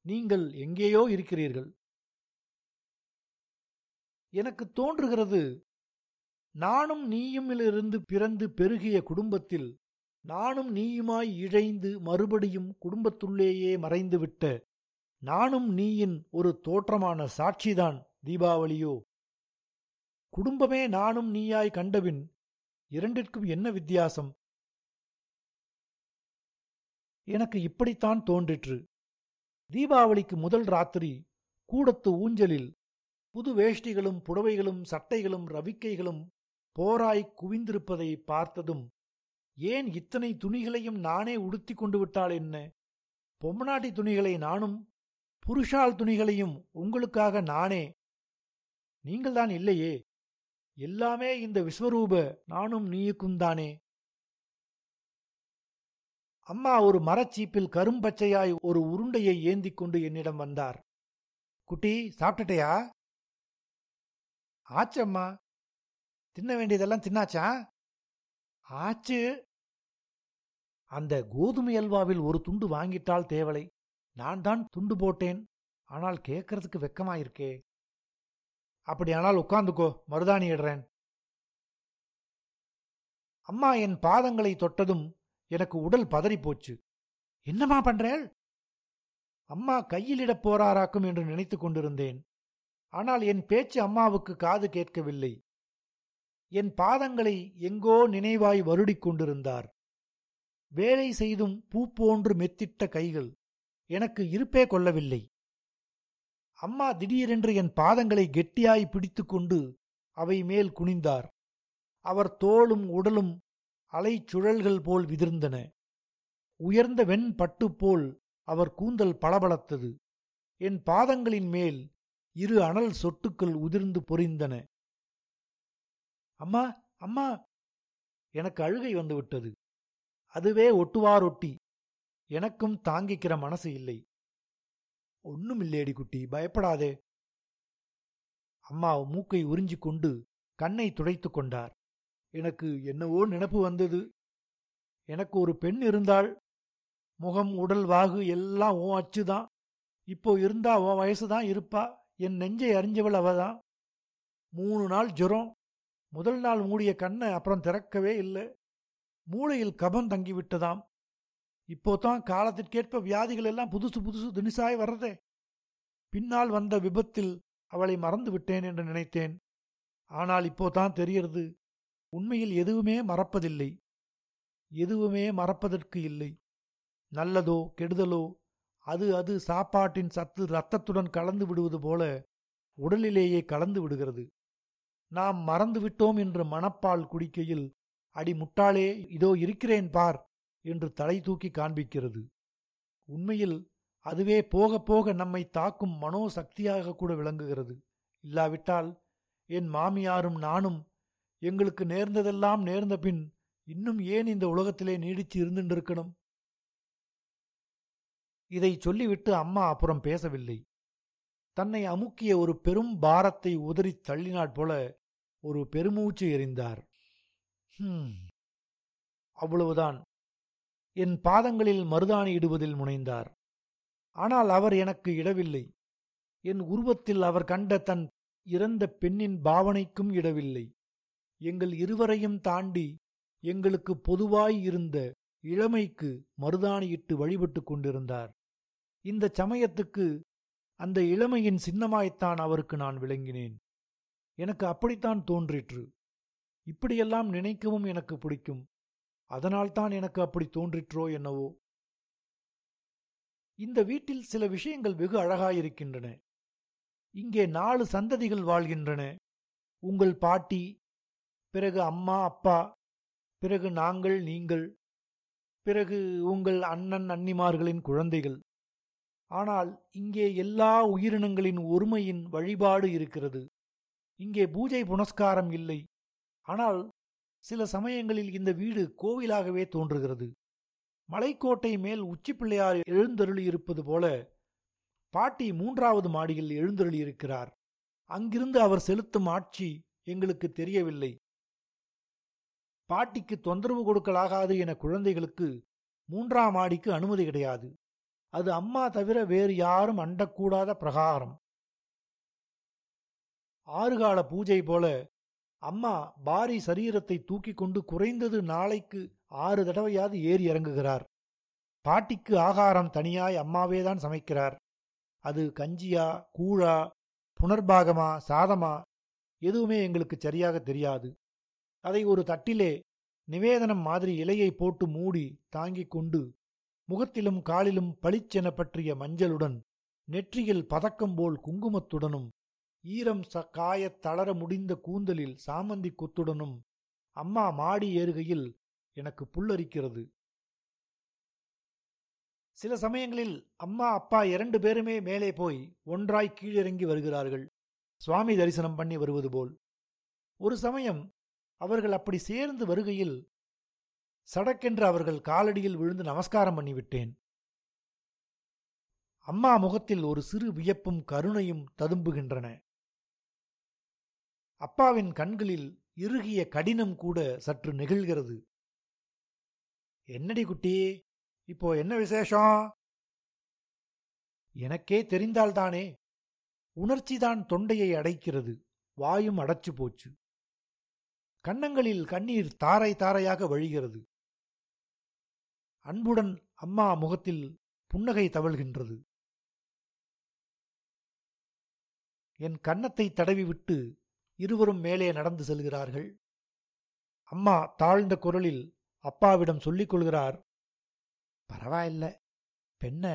A: நீங்கள் எங்கேயோ இருக்கிறீர்கள். எனக்கு தோன்றுகிறது நானும் நீயுமிலிருந்து பிறந்து பெருகிய குடும்பத்தில் நானும் நீயுமாய் இழைந்து மறுபடியும் குடும்பத்துள்ளேயே மறைந்துவிட்ட நானும் நீயின் ஒரு தோற்றமான சாட்சிதான் தீபாவளியோ. குடும்பமே நானும் நீயாய் கண்டபின் இரண்டிற்கும் என்ன வித்தியாசம்? எனக்கு இப்படித்தான் தோன்றிற்று. தீபாவளிக்கு முதல் ராத்திரி கூடத்து ஊஞ்சலில் புது வேஷ்டிகளும் புடவைகளும் சட்டைகளும் ரவிக்கைகளும் போராய் குவிந்திருப்பதை பார்த்ததும் ஏன் இத்தனை துணிகளையும் நானே உடுத்திக் கொண்டு விட்டாள் என்ன? பொம்மநாட்டி துணிகளை நானும் புருஷால் துணிகளையும் உங்களுக்காக நானே. நீங்கள்தான் இல்லையே. எல்லாமே இந்த விஸ்வரூப நானும் நீயுக்கும் தானே. அம்மா ஒரு மரச்சீப்பில் கரும்பச்சையாய் ஒரு உருண்டையை ஏந்திக் கொண்டு என்னிடம் வந்தார். குட்டி சாப்பிட்டுட்டையா? ஆச்சம்மா. தின்ன வேண்டியதெல்லாம் தின்னாச்சா? ஆச்சு. அந்த கோதுமை அல்வாவில் ஒரு துண்டு வாங்கிட்டால் தேவலை. நான் தான் துண்டு போட்டேன். ஆனால் கேட்கறதுக்கு வெக்கமாயிருக்கே. அப்படியானால் உட்கார்ந்துக்கோ மருதாணி இடுறேன். அம்மா என் பாதங்களை தொட்டதும் எனக்கு உடல் பதறிப்போச்சு. என்னம்மா பண்றேள்? அம்மா கையிலிடப் போறாராக்கும் என்று நினைத்துக் கொண்டிருந்தேன். ஆனால் என் பேச்சு அம்மாவுக்கு காது கேட்கவில்லை. என் பாதங்களை எங்கோ நினைவாய் வருடிக் கொண்டிருந்தார். வேலை செய்தும் பூ போன்று மெத்திட்ட கைகள் எனக்கு இருப்பே கொள்ளவில்லை. அம்மா திடீரென்று என் பாதங்களை கெட்டியாய் பிடித்துக்கொண்டு அவை மேல் குனிந்தார். அவர் தோளும் உடலும் அலைச்சுழல்கள் போல் விதிர்ந்தன. உயர்ந்த வெண் பட்டு போல் அவர் கூந்தல் பளபளத்தது. என் பாதங்களின் மேல் இரு அனல் சொட்டுக்கள் உதிர்ந்து பொரிந்தன. அம்மா அம்மா எனக்கு அழுகை வந்துவிட்டது அதுவே ஒட்டுவாரொட்டி. எனக்கும் தாங்கிக்கிற மனசு இல்லை. ஒண்ணுமில்லேடி குட்டி பயப்படாதே. அம்மா மூக்கை உறிஞ்சிக் கொண்டு கண்ணை துடைத்துக் கொண்டார். எனக்கு என்னவோ நினப்பு வந்தது. எனக்கு ஒரு பெண் இருந்தால் முகம் உடல் வாகு எல்லாம் உன் அச்சுதான். இப்போ இருந்தா உன் வயசுதான் இருப்பா. என் நெஞ்சை அறிஞ்சவள் அவதான். மூணு நாள் ஜுரம். முதல் நாள் மூடிய கண்ணை அப்புறம் திறக்கவே இல்லை. மூளையில் கபம் தங்கிவிட்டதாம் இப்போ தான் காலத்திற்கேற்ப வியாதிகள் எல்லாம் புதுசு புதுசு தினிசாய் வர்றதே. பின்னால் வந்த விபத்தில் அவளை மறந்து விட்டேன் என்று நினைத்தேன். ஆனால் இப்போ தான் தெரியறது உண்மையில் எதுவுமே மறப்பதில்லை. எதுவுமே மறப்பதற்கு இல்லை. நல்லதோ கெடுதலோ அது அது சாப்பாட்டின் சத்து இரத்தத்துடன் கலந்து விடுவது போல உடலிலேயே கலந்து விடுகிறது. நாம் மறந்துவிட்டோம் என்று மணப்பால் குடிக்கையில் அடி முட்டாளே இதோ இருக்கிறேன் பார் என்று தலை தூக்கி காண்பிக்கிறது. உண்மையில் அதுவே போக போக நம்மை தாக்கும் மனோசக்தியாக கூட விளங்குகிறது. இல்லாவிட்டால் என் மாமியாரும் நானும் எங்களுக்கு நேர்ந்ததெல்லாம் நேர்ந்த பின் இன்னும் ஏன் இந்த உலகத்திலே நீடிச்சு இருந்துட்டிருக்கணும் இதை சொல்லிவிட்டு அம்மா அப்புறம் பேசவில்லை. தன்னை அமுக்கிய ஒரு பெரும் பாரத்தை உதறித் தள்ளினாற் போல ஒரு பெருமூச்சு எறிந்தார் அவ்வளவுதான். என் பாதங்களில் மருதாணி இடுவதில் முனைந்தார். ஆனால் அவர் எனக்கு இடவில்லை. என் உருவத்தில் அவர் கண்ட தன் இறந்த பெண்ணின் பாவனைக்கும் இடவில்லை. எங்கள் இருவரையும் தாண்டி எங்களுக்கு பொதுவாய் இருந்த இளமைக்கு மருதாணியிட்டு வழிபட்டு கொண்டிருந்தார். இந்த சமயத்துக்கு அந்த இளமையின் சின்னமாய்த்தான் அவருக்கு நான் விளங்கினேன். எனக்கு அப்படித்தான் தோன்றிற்று. இப்படியெல்லாம் நினைக்கவும் எனக்கு பிடிக்கும். அதனால்தான் எனக்கு அப்படி தோன்றிற்றோ என்னவோ? இந்த வீட்டில் சில விஷயங்கள் வெகு அழகாயிருக்கின்றன. இங்கே நாலு சந்ததிகள் வாழ்கின்றன. உங்கள் பாட்டி பிறகு அம்மா அப்பா பிறகு நாங்கள் நீங்கள் பிறகு உங்கள் அண்ணன் அன்னிமார்களின் குழந்தைகள். ஆனால் இங்கே எல்லா உயிரினங்களின் ஒருமையின் வழிபாடு இருக்கிறது. இங்கே பூஜை புனஸ்காரம் இல்லை. ஆனால் சில சமயங்களில் இந்த வீடு கோவிலாகவே தோன்றுகிறது. மலைக்கோட்டை மேல் உச்சிப்பிள்ளையார் எழுந்தருளியிருப்பது போல பாட்டி மூன்றாவது மாடியில் எழுந்தருளியிருக்கிறார். அங்கிருந்து அவர் செலுத்தும் ஆட்சி எங்களுக்கு தெரியவில்லை. பாட்டிக்கு தொந்தரவு கொடுக்கலாகாது என குழந்தைகளுக்கு மூன்றாம் மாடிக்கு அனுமதி கிடையாது. அது அம்மா தவிர வேறு யாரும் அண்டக்கூடாத பிரகாரம். ஆறுகால பூஜை போல அம்மா பாரி சரீரத்தை தூக்கிக் கொண்டு குறைந்தது நாளைக்கு ஆறு தடவையாவது ஏறி இறங்குகிறார். பாட்டிக்கு ஆகாரம் தனியாய் அம்மாவேதான் சமைக்கிறார். அது கஞ்சியா கூழா புனர்பாகமா சாதமா எதுவுமே எங்களுக்கு சரியாக தெரியாது. அதை ஒரு தட்டிலே நிவேதனம் மாதிரி இலையை போட்டு மூடி தாங்கிக் கொண்டு முகத்திலும் காலிலும் பளிச்சென பற்றிய மஞ்சளுடன் நெற்றியில் பதக்கம் போல் குங்குமத்துடனும் ஈரம் ச காயத் தளர முடிந்த கூந்தலில் சாமந்தி கொத்துடனும் அம்மா மாடி ஏறுகையில் எனக்கு புல்லரிக்கிறது. சில சமயங்களில் அம்மா அப்பா இரண்டு பேருமே மேலே போய் ஒன்றாய் கீழிறங்கி வருகிறார்கள். சுவாமி தரிசனம் பண்ணி வருவது போல். ஒரு சமயம் அவர்கள் அப்படி சேர்ந்து வருகையில் சடக்கென்று அவர்கள் காலடியில் விழுந்து நமஸ்காரம் பண்ணிவிட்டேன். அம்மா முகத்தில் ஒரு சிறு வியப்பும் கருணையும் ததும்புகின்றன. அப்பாவின் கண்களில் இறுகிய கடினம் கூட சற்று நெகிழ்கிறது. என்னடி குட்டி இப்போ என்ன விசேஷம்? எனக்கே தெரிந்தால்தானே. உணர்ச்சிதான் தொண்டையை அடைக்கிறது. வாயும் அடைச்சு போச்சு. கன்னங்களில் கண்ணீர் தாரை தாரையாக வழிகிறது. அன்புடன் அம்மா முகத்தில் புன்னகை தவழ்கின்றது. என் கன்னத்தை தடவிவிட்டு இருவரும் மேலே நடந்து செல்கிறார்கள். அம்மா தாழ்ந்த குரலில் அப்பாவிடம் சொல்லிக் கொள்கிறார் பரவாயில்ல. பெண்ண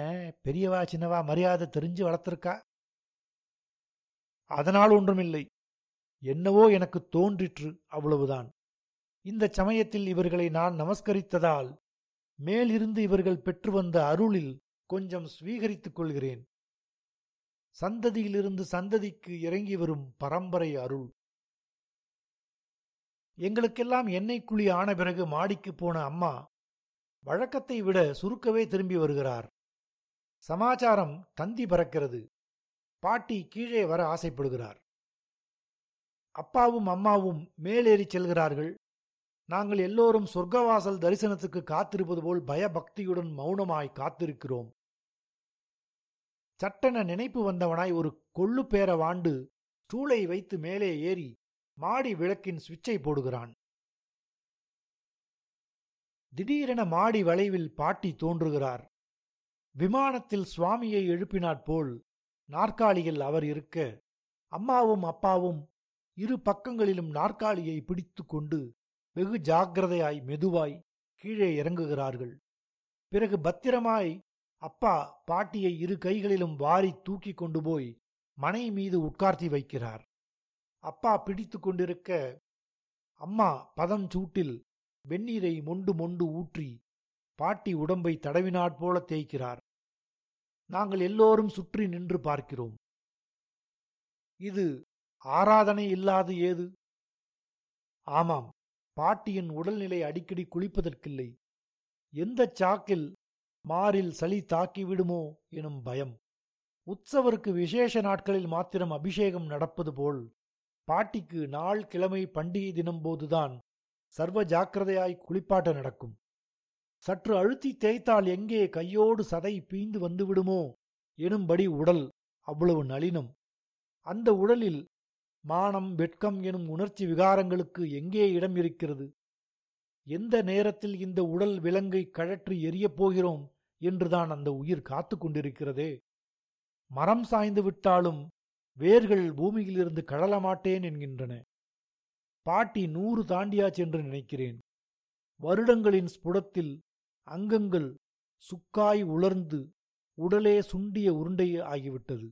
A: பெரியவா சின்னவா மரியாதை தெரிஞ்சு வளர்த்திருக்கா? அதனால் ஒன்றுமில்லை. என்னவோ எனக்கு தோன்றிற்று அவ்வளவுதான். இந்த சமயத்தில் இவர்களை நான் நமஸ்கரித்ததால் மேலிருந்து இவர்கள் பெற்று வந்த அருளில் கொஞ்சம் ஸ்வீகரித்துக் கொள்கிறேன். சந்ததியிலிருந்து சந்ததிக்கு இறங்கி வரும் பரம்பரை அருள். எங்களுக்கெல்லாம் எண்ணெய் குழி ஆன பிறகு மாடிக்கு போன அம்மா வழக்கத்தை விட சுருக்கவே திரும்பி வருகிறார். சமாச்சாரம் தந்தி பறக்கிறது. பாட்டி கீழே வர ஆசைப்படுகிறார். அப்பாவும் அம்மாவும் மேலேறி செல்கிறார்கள். நாங்கள் எல்லோரும் சொர்க்கவாசல் தரிசனத்துக்கு காத்திருப்பது போல் பயபக்தியுடன் மௌனமாய் காத்திருக்கிறோம். சட்டென நினைப்பு வந்தவனாய் ஒரு கொள்ளு பேர வாண்டு ஸ்டூலை வைத்து மேலே ஏறி மாடி விளக்கின் சுவிட்சை போடுகிறான். திடீரென மாடி வளைவில் பாட்டி தோன்றுகிறார். விமானத்தில் சுவாமியை எழுப்பினாற் போல் நாற்காலியில் அவர் இருக்க அம்மாவும் அப்பாவும் இரு பக்கங்களிலும் நாற்காலியை பிடித்து கொண்டு வெகு ஜாக்கிரதையாய் மெதுவாய் கீழே இறங்குகிறார்கள். பிறகு பத்திரமாய் அப்பா பாட்டியை இரு கைகளிலும் வாரி தூக்கி கொண்டு போய் மனை மீது உட்கார்த்தி வைக்கிறார். அப்பா பிடித்து கொண்டிருக்க அம்மா பதம் சூட்டில் வெந்நீரை மொண்டு மொண்டு ஊற்றி பாட்டி உடம்பை தடவினாற் போல தேய்க்கிறார். நாங்கள் எல்லோரும் சுற்றி நின்று பார்க்கிறோம். இது ஆராதனை இல்லாது ஏது? ஆமாம் பாட்டியின் உடல்நிலை அடிக்கடி குளிப்பதற்கில்லை. எந்த சாக்கில் மாறில் சளி தாக்கிவிடுமோ எனும் பயம். உற்சவருக்கு விசேஷ நாட்களில் மாத்திரம் அபிஷேகம் நடப்பது போல். பாட்டிக்கு நாள் கிழமை பண்டிகை தினம் போதுதான் சர்வ ஜாக்கிரதையாய் குளிப்பாட்ட நடக்கும். சற்று அழுத்தி தேய்த்தால் எங்கே கையோடு சதை பீந்து வந்துவிடுமோ எனும்படி உடல் அவ்வளவு நளினம். அந்த உடலில் மானம் வெட்கம் எனும் உணர்ச்சி விகாரங்களுக்கு எங்கே இடம் இருக்கிறது? எந்த நேரத்தில் இந்த உடல் விலங்கை கழற்றி எரியப் போகிறோம் என்றுதான் அந்த உயிர் காத்து கொண்டிருக்கிறதே? மரம் சாய்ந்து விட்டாலும் வேர்கள் பூமியிலிருந்து கழலமாட்டேன் என்கின்றன. பாட்டி நூறு தாண்டியாச்சு என்று நினைக்கிறேன். வருடங்களின் ஸ்புடத்தில் அங்கங்கள் சுக்காய் உலர்ந்து உடலே சுண்டிய உருண்டை ஆகிவிட்டது.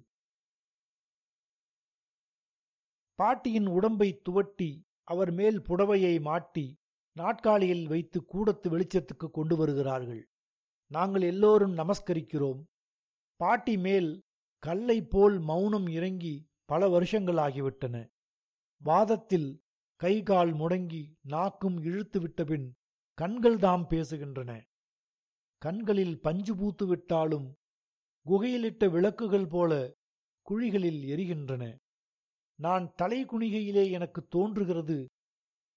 A: பாட்டியின் உடம்பை துவட்டி அவர் மேல் புடவையை மாட்டி நாட்காலியில் வைத்து கூடத்து வெளிச்சத்துக்கு கொண்டு வருகிறார்கள். நாங்கள் எல்லோரும் நமஸ்கரிக்கிறோம். பாட்டி மேல் கல்லை போல் மௌனம் இறங்கி பல வருஷங்கள் ஆகிவிட்டன வாதத்தில் கை கால் முடங்கி நாக்கும் இழுத்து விட்டபின் கண்கள் தாம் பேசுகின்றன. கண்களில் பஞ்சு பூத்து விட்டாலும் குகையிலிட்ட விளக்குகள் போல குழிகளில் எரிகின்றன. நான் தலை குனிகையிலே எனக்கு தோன்றுகிறது.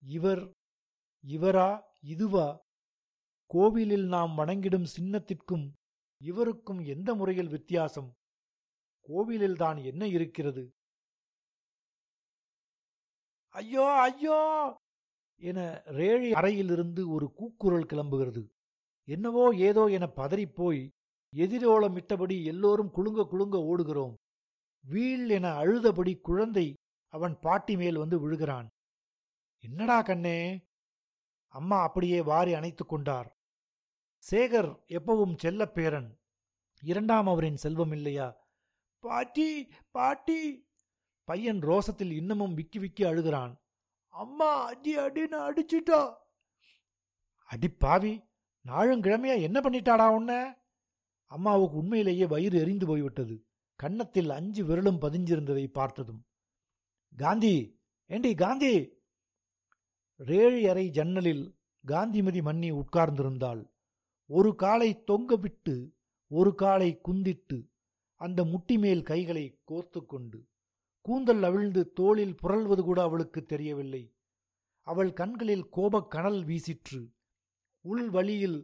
A: இவர் இவரா இதுவா? கோவிலில் நாம் வணங்கிடும் சின்னத்திற்கும் இவருக்கும் எந்த முறையில் வித்தியாசம்? கோவிலில்தான் என்ன இருக்கிறது? ஐயோ ஐயோ! என ரேழி அறையிலிருந்து ஒரு கூக்குரல் கிளம்புகிறது. என்னவோ ஏதோ என பதறிப்போய் எதிரோளமிட்டபடி எல்லோரும் குலுங்க குலுங்க ஓடுகிறோம். வீழ் என அழுதபடி குழந்தை அவன் பாட்டி மேல் வந்து விழுகிறான். என்னடா கண்ணே? அம்மா அப்படியே வாரி அணைத்து கொண்டார். சேகர் எப்பவும் செல்லப்பேரன். இரண்டாம் அவரின் செல்வம் இல்லையா? பாட்டி பாட்டி! பையன் ரோசத்தில் இன்னமும் விக்கி விக்கி அழுகிறான். அம்மா அடி அடின்னு அடிச்சிட்டா. அடி பாவி நாளுங்கிழமையா என்ன பண்ணிட்டாடா உன்ன? அம்மாவுக்கு உண்மையிலேயே வயிறு எரிந்து போய்விட்டது. கன்னத்தில் அஞ்சு விரலும் பதிஞ்சிருந்ததை பார்த்ததும் காந்தி ஏண்டி காந்தி? ரேழி அறை ஜன்னலில் காந்திமதி மன்னி உட்கார்ந்திருந்தாள். ஒரு காலை தொங்க விட்டு ஒரு காலை குந்திட்டு அந்த முட்டி மேல் கைகளை கோர்த்து கொண்டு கூந்தல் அவிழ்ந்து தோளில் புரள்வது கூட அவளுக்கு தெரியவில்லை. அவள் கண்களில் கோபக் கனல் வீசிற்று. உள் வழியில்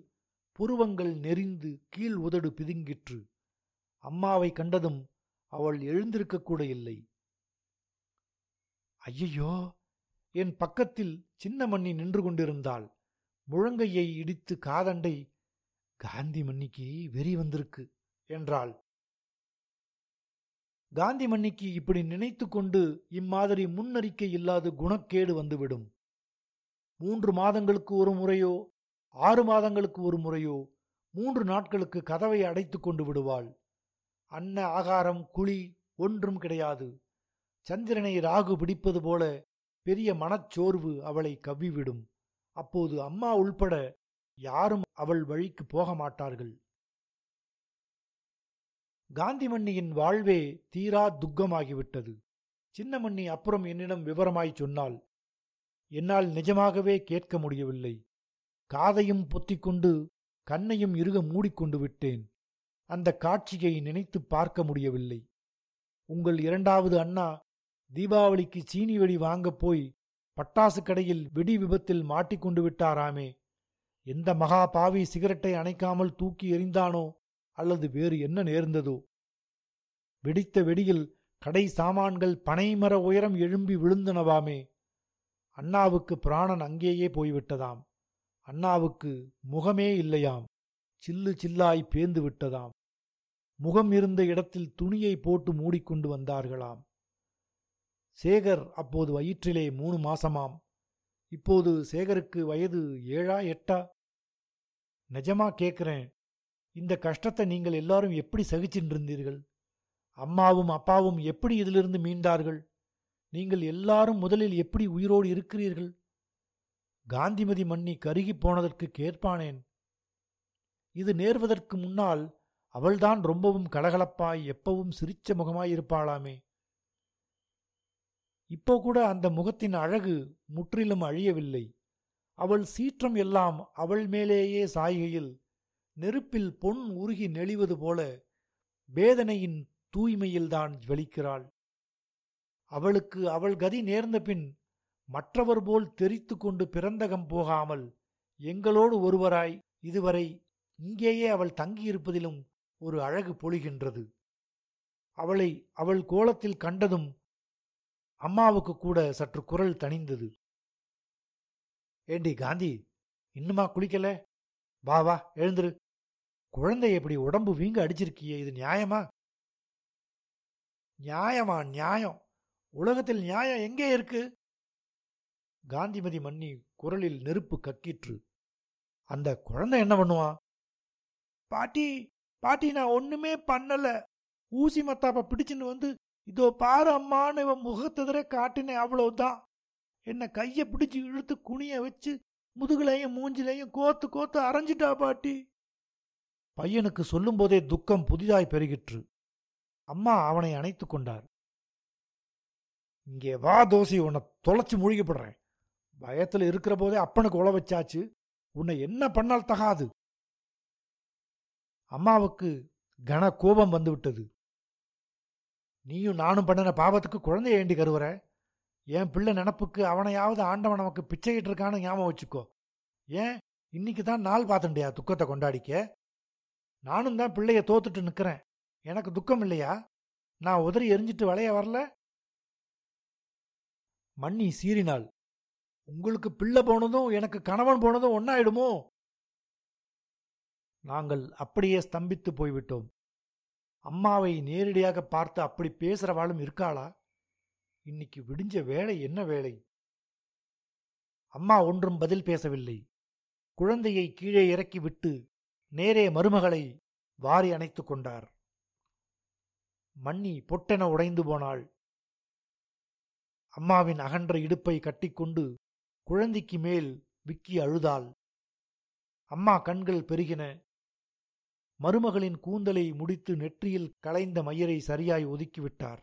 A: புருவங்கள் நெறிந்து கீழ் உதடு பிதுங்கிற்று. அம்மாவை கண்டதும் அவள் எழுந்திருக்கக்கூட இல்லை. ஐயையோ! என் பக்கத்தில் சின்ன மண்ணி நின்று கொண்டிருந்தாள். முழங்கையை இடித்து காதண்டை காந்தி மன்னிக்கு வெறி வந்திருக்கு என்றாள். காந்தி மன்னிக்கு இப்படி நினைத்து கொண்டு இம்மாதிரி முன்னறிக்கை இல்லாத குணக்கேடு வந்துவிடும். மூன்று மாதங்களுக்கு ஒரு முறையோ ஆறு மாதங்களுக்கு ஒரு முறையோ மூன்று நாட்களுக்கு கதவை அடைத்துக் கொண்டு விடுவாள். அன்ன ஆகாரம் குழி ஒன்றும் கிடையாது. சந்திரனை ராகு பிடிப்பது போல பெரிய மனச்சோர்வு அவளை கவ்விவிடும். அப்போது அம்மா உள்பட யாரும் அவள் வழிக்கு போக மாட்டார்கள். காந்திமண்ணியின் வாழ்வே தீரா துக்கமாகிவிட்டது. சின்னமண்ணி அப்புறம் என்னிடம் விவரமாய் சொன்னாள் என்னால் நிஜமாகவே கேட்க முடியவில்லை. காதையும் பொத்திக்கொண்டு கண்ணையும் இறுக மூடிக்கொண்டு விட்டேன். அந்த காட்சியை நினைத்து பார்க்க முடியவில்லை. உங்கள் இரண்டாவது அண்ணா தீபாவளிக்கு சீனி வெடி வாங்கப் போய் பட்டாசு கடையில் வெடி விபத்தில் மாட்டிக்கொண்டு விட்டாராமே. எந்த மகா பாவி சிகரெட்டை அணைக்காமல் தூக்கி எறிந்தானோ அல்லது வேறு என்ன நேர்ந்ததோ? வெடித்த வெடியில் கடை சாமான்கள் பனைமர உயரம் எழும்பி விழுந்தனவாமே. அண்ணாவுக்கு பிராணன் அங்கேயே போய்விட்டதாம். அண்ணாவுக்கு முகமே இல்லையாம். சில்லு சில்லாய் பேந்து விட்டதாம் முகம் இருந்த இடத்தில் துணியை போட்டு மூடிக்கொண்டு வந்தார்களாம். சேகர் அப்போது வயிற்றிலே மூணு மாசமாம். இப்போது சேகருக்கு வயது ஏழா எட்டா? நிஜமா கேட்குறேன் இந்த கஷ்டத்தை நீங்கள் எல்லாரும் எப்படி சகிச்சுட்டு இருந்தீர்கள் அம்மாவும் அப்பாவும் எப்படி இதிலிருந்து மீண்டார்கள்? நீங்கள் எல்லாரும் முதலில் எப்படி உயிரோடு இருக்கிறீர்கள்? காந்திமதி மன்னி கருகிப் போனதற்கு கேட்பானேன்? இது நேர்வதற்கு முன்னால் அவள்தான் ரொம்பவும் கலகலப்பாய் எப்பவும் சிரிச்ச முகமாய் இருப்பாளாமே. இப்போ கூட அந்த முகத்தின் அழகு முற்றிலும் அழியவில்லை. அவள் சீற்றம் எல்லாம் அவள் மேலேயே சாய்கையில் நெருப்பில் பொன் உருகி நெளிவது போல வேதனையின் தூய்மையில்தான் ஜுவலிக்கிறாள் அவளுக்கு அவள் கதி நேர்ந்த பின் மற்றவர் போல் தெரித்து கொண்டு பிறந்தகம் போகாமல் எங்களோடு ஒருவராய் இதுவரை இங்கேயே அவள் தங்கியிருப்பதிலும் ஒரு அழகு பொழிகின்றது. அவளை அவள் கோலத்தில் கண்டதும் அம்மாவுக்கு கூட சற்று குரல் தணிந்தது. ஏண்டி காந்தி இன்னுமா குளிக்கல? வா வா எழுந்துரு. குழந்தை எப்படி உடம்பு வீங்க அடிச்சிருக்கியே இது நியாயமா? நியாயமா நியாயம். உலகத்தில் நியாயம் எங்கே இருக்கு? காந்திமதி மன்னி குரலில் நெருப்பு கக்கிற்று. அந்த குழந்தை என்ன பண்ணுவான் பாட்டி பாட்டி நான் ஒண்ணுமே பண்ணல. ஊசி மத்தாப்ப பிடிச்சுன்னு வந்து இதோ பாரு அம்மான்னு இவன் முகத்தெதிர காட்டினேன் அவ்வளவுதான். என்ன கைய பிடிச்சு இழுத்து குனிய வச்சு முதுகுலையும் மூஞ்சிலையும் கோத்து கோத்து அரைஞ்சிட்டா பாட்டி? பையனுக்கு சொல்லும்போதே துக்கம் புதிதாய் பெருகிற்று. அம்மா அவனை அணைத்து கொண்டார். இங்கே வா தோசி உன்னை தொலைச்சி மூழ்கிப்படுறேன் பயத்தில் இருக்கிற போதே அப்பனுக்கு உழ வச்சாச்சு. உன்னை என்ன பண்ணால் தகாது. அம்மாவுக்கு கன கோபம் வந்துவிட்டது நீயும் நானும் பண்ணின பாவத்துக்கு குழந்தைய ஏண்டி கருவுற? என் பிள்ளை நினப்புக்கு அவனையாவது ஆண்டவன் நமக்கு பிச்சையிட்டு இருக்கான்னு ஞாபகம் வச்சுக்கோ. ஏன்? இன்னைக்கு தான் நாள் பார்த்துண்டியா துக்கத்தை கொண்டாடிக்க? நானும் தான் பிள்ளைய தோத்துட்டு நிற்கிறேன் எனக்கு துக்கம் இல்லையா? நான் உதறி எரிஞ்சிட்டு வளைய வரல? மண்ணி சீறினாள். உங்களுக்கு பிள்ளை போனதும் எனக்கு கணவன் போனதும் ஒன்னாயிடுமோ நாங்கள் அப்படியே ஸ்தம்பித்து போய்விட்டோம். அம்மாவை நேரடியாக பார்த்து அப்படி பேசுறவாளும் இருக்காளா? இன்னைக்கு விடிஞ்ச வேலை என்ன வேலை அம்மா ஒன்றும் பதில் பேசவில்லை. குழந்தையை கீழே இறக்கிவிட்டு நேரே மருமகளை வாரி அணைத்து கொண்டார். மண்ணி பொட்டென உடைந்து போனாள். அம்மாவின் அகன்ற இடுப்பை கட்டிக்கொண்டு குழந்தைக்கு மேல் விக்கி அழுதாள். அம்மா கண்கள் பெருகின. மருமகளின் கூந்தலை முடித்து நெற்றியில் களைந்த மயிரை சரியாய் ஒதுக்கிவிட்டார்.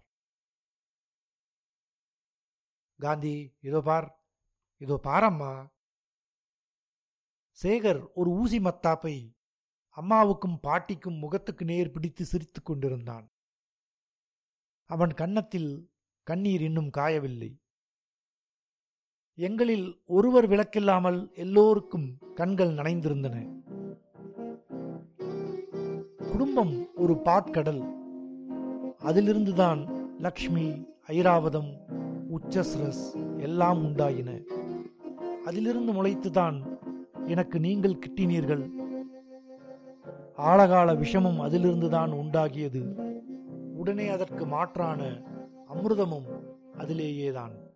A: காந்தி இதோ பார் இதோ பாரம்மா. சேகர் ஒரு ஊசி மத்தாப்பை அம்மாவுக்கும் பாட்டிக்கும் முகத்துக்கு நேர் பிடித்து சிரித்துக் கொண்டிருந்தான். அவன் கன்னத்தில் கண்ணீர் இன்னும் காயவில்லை. எங்களில் ஒருவர் விளக்கில்லாமல் எல்லோருக்கும் கண்கள் நனைந்திருந்தன. குடும்பம் ஒரு பாற்கடல். அதிலிருந்துதான் லக்ஷ்மி ஐராவதம் உச்சஸ்ரஸ் எல்லாம் உண்டாயின. அதிலிருந்து முளைத்துதான் எனக்கு நீங்கள் கிட்டினீர்கள். ஆழகால விஷமும் அதிலிருந்துதான் உண்டாகியது. உடனே அதற்கு மாற்றான அமிர்தமும் அதிலேயேதான்.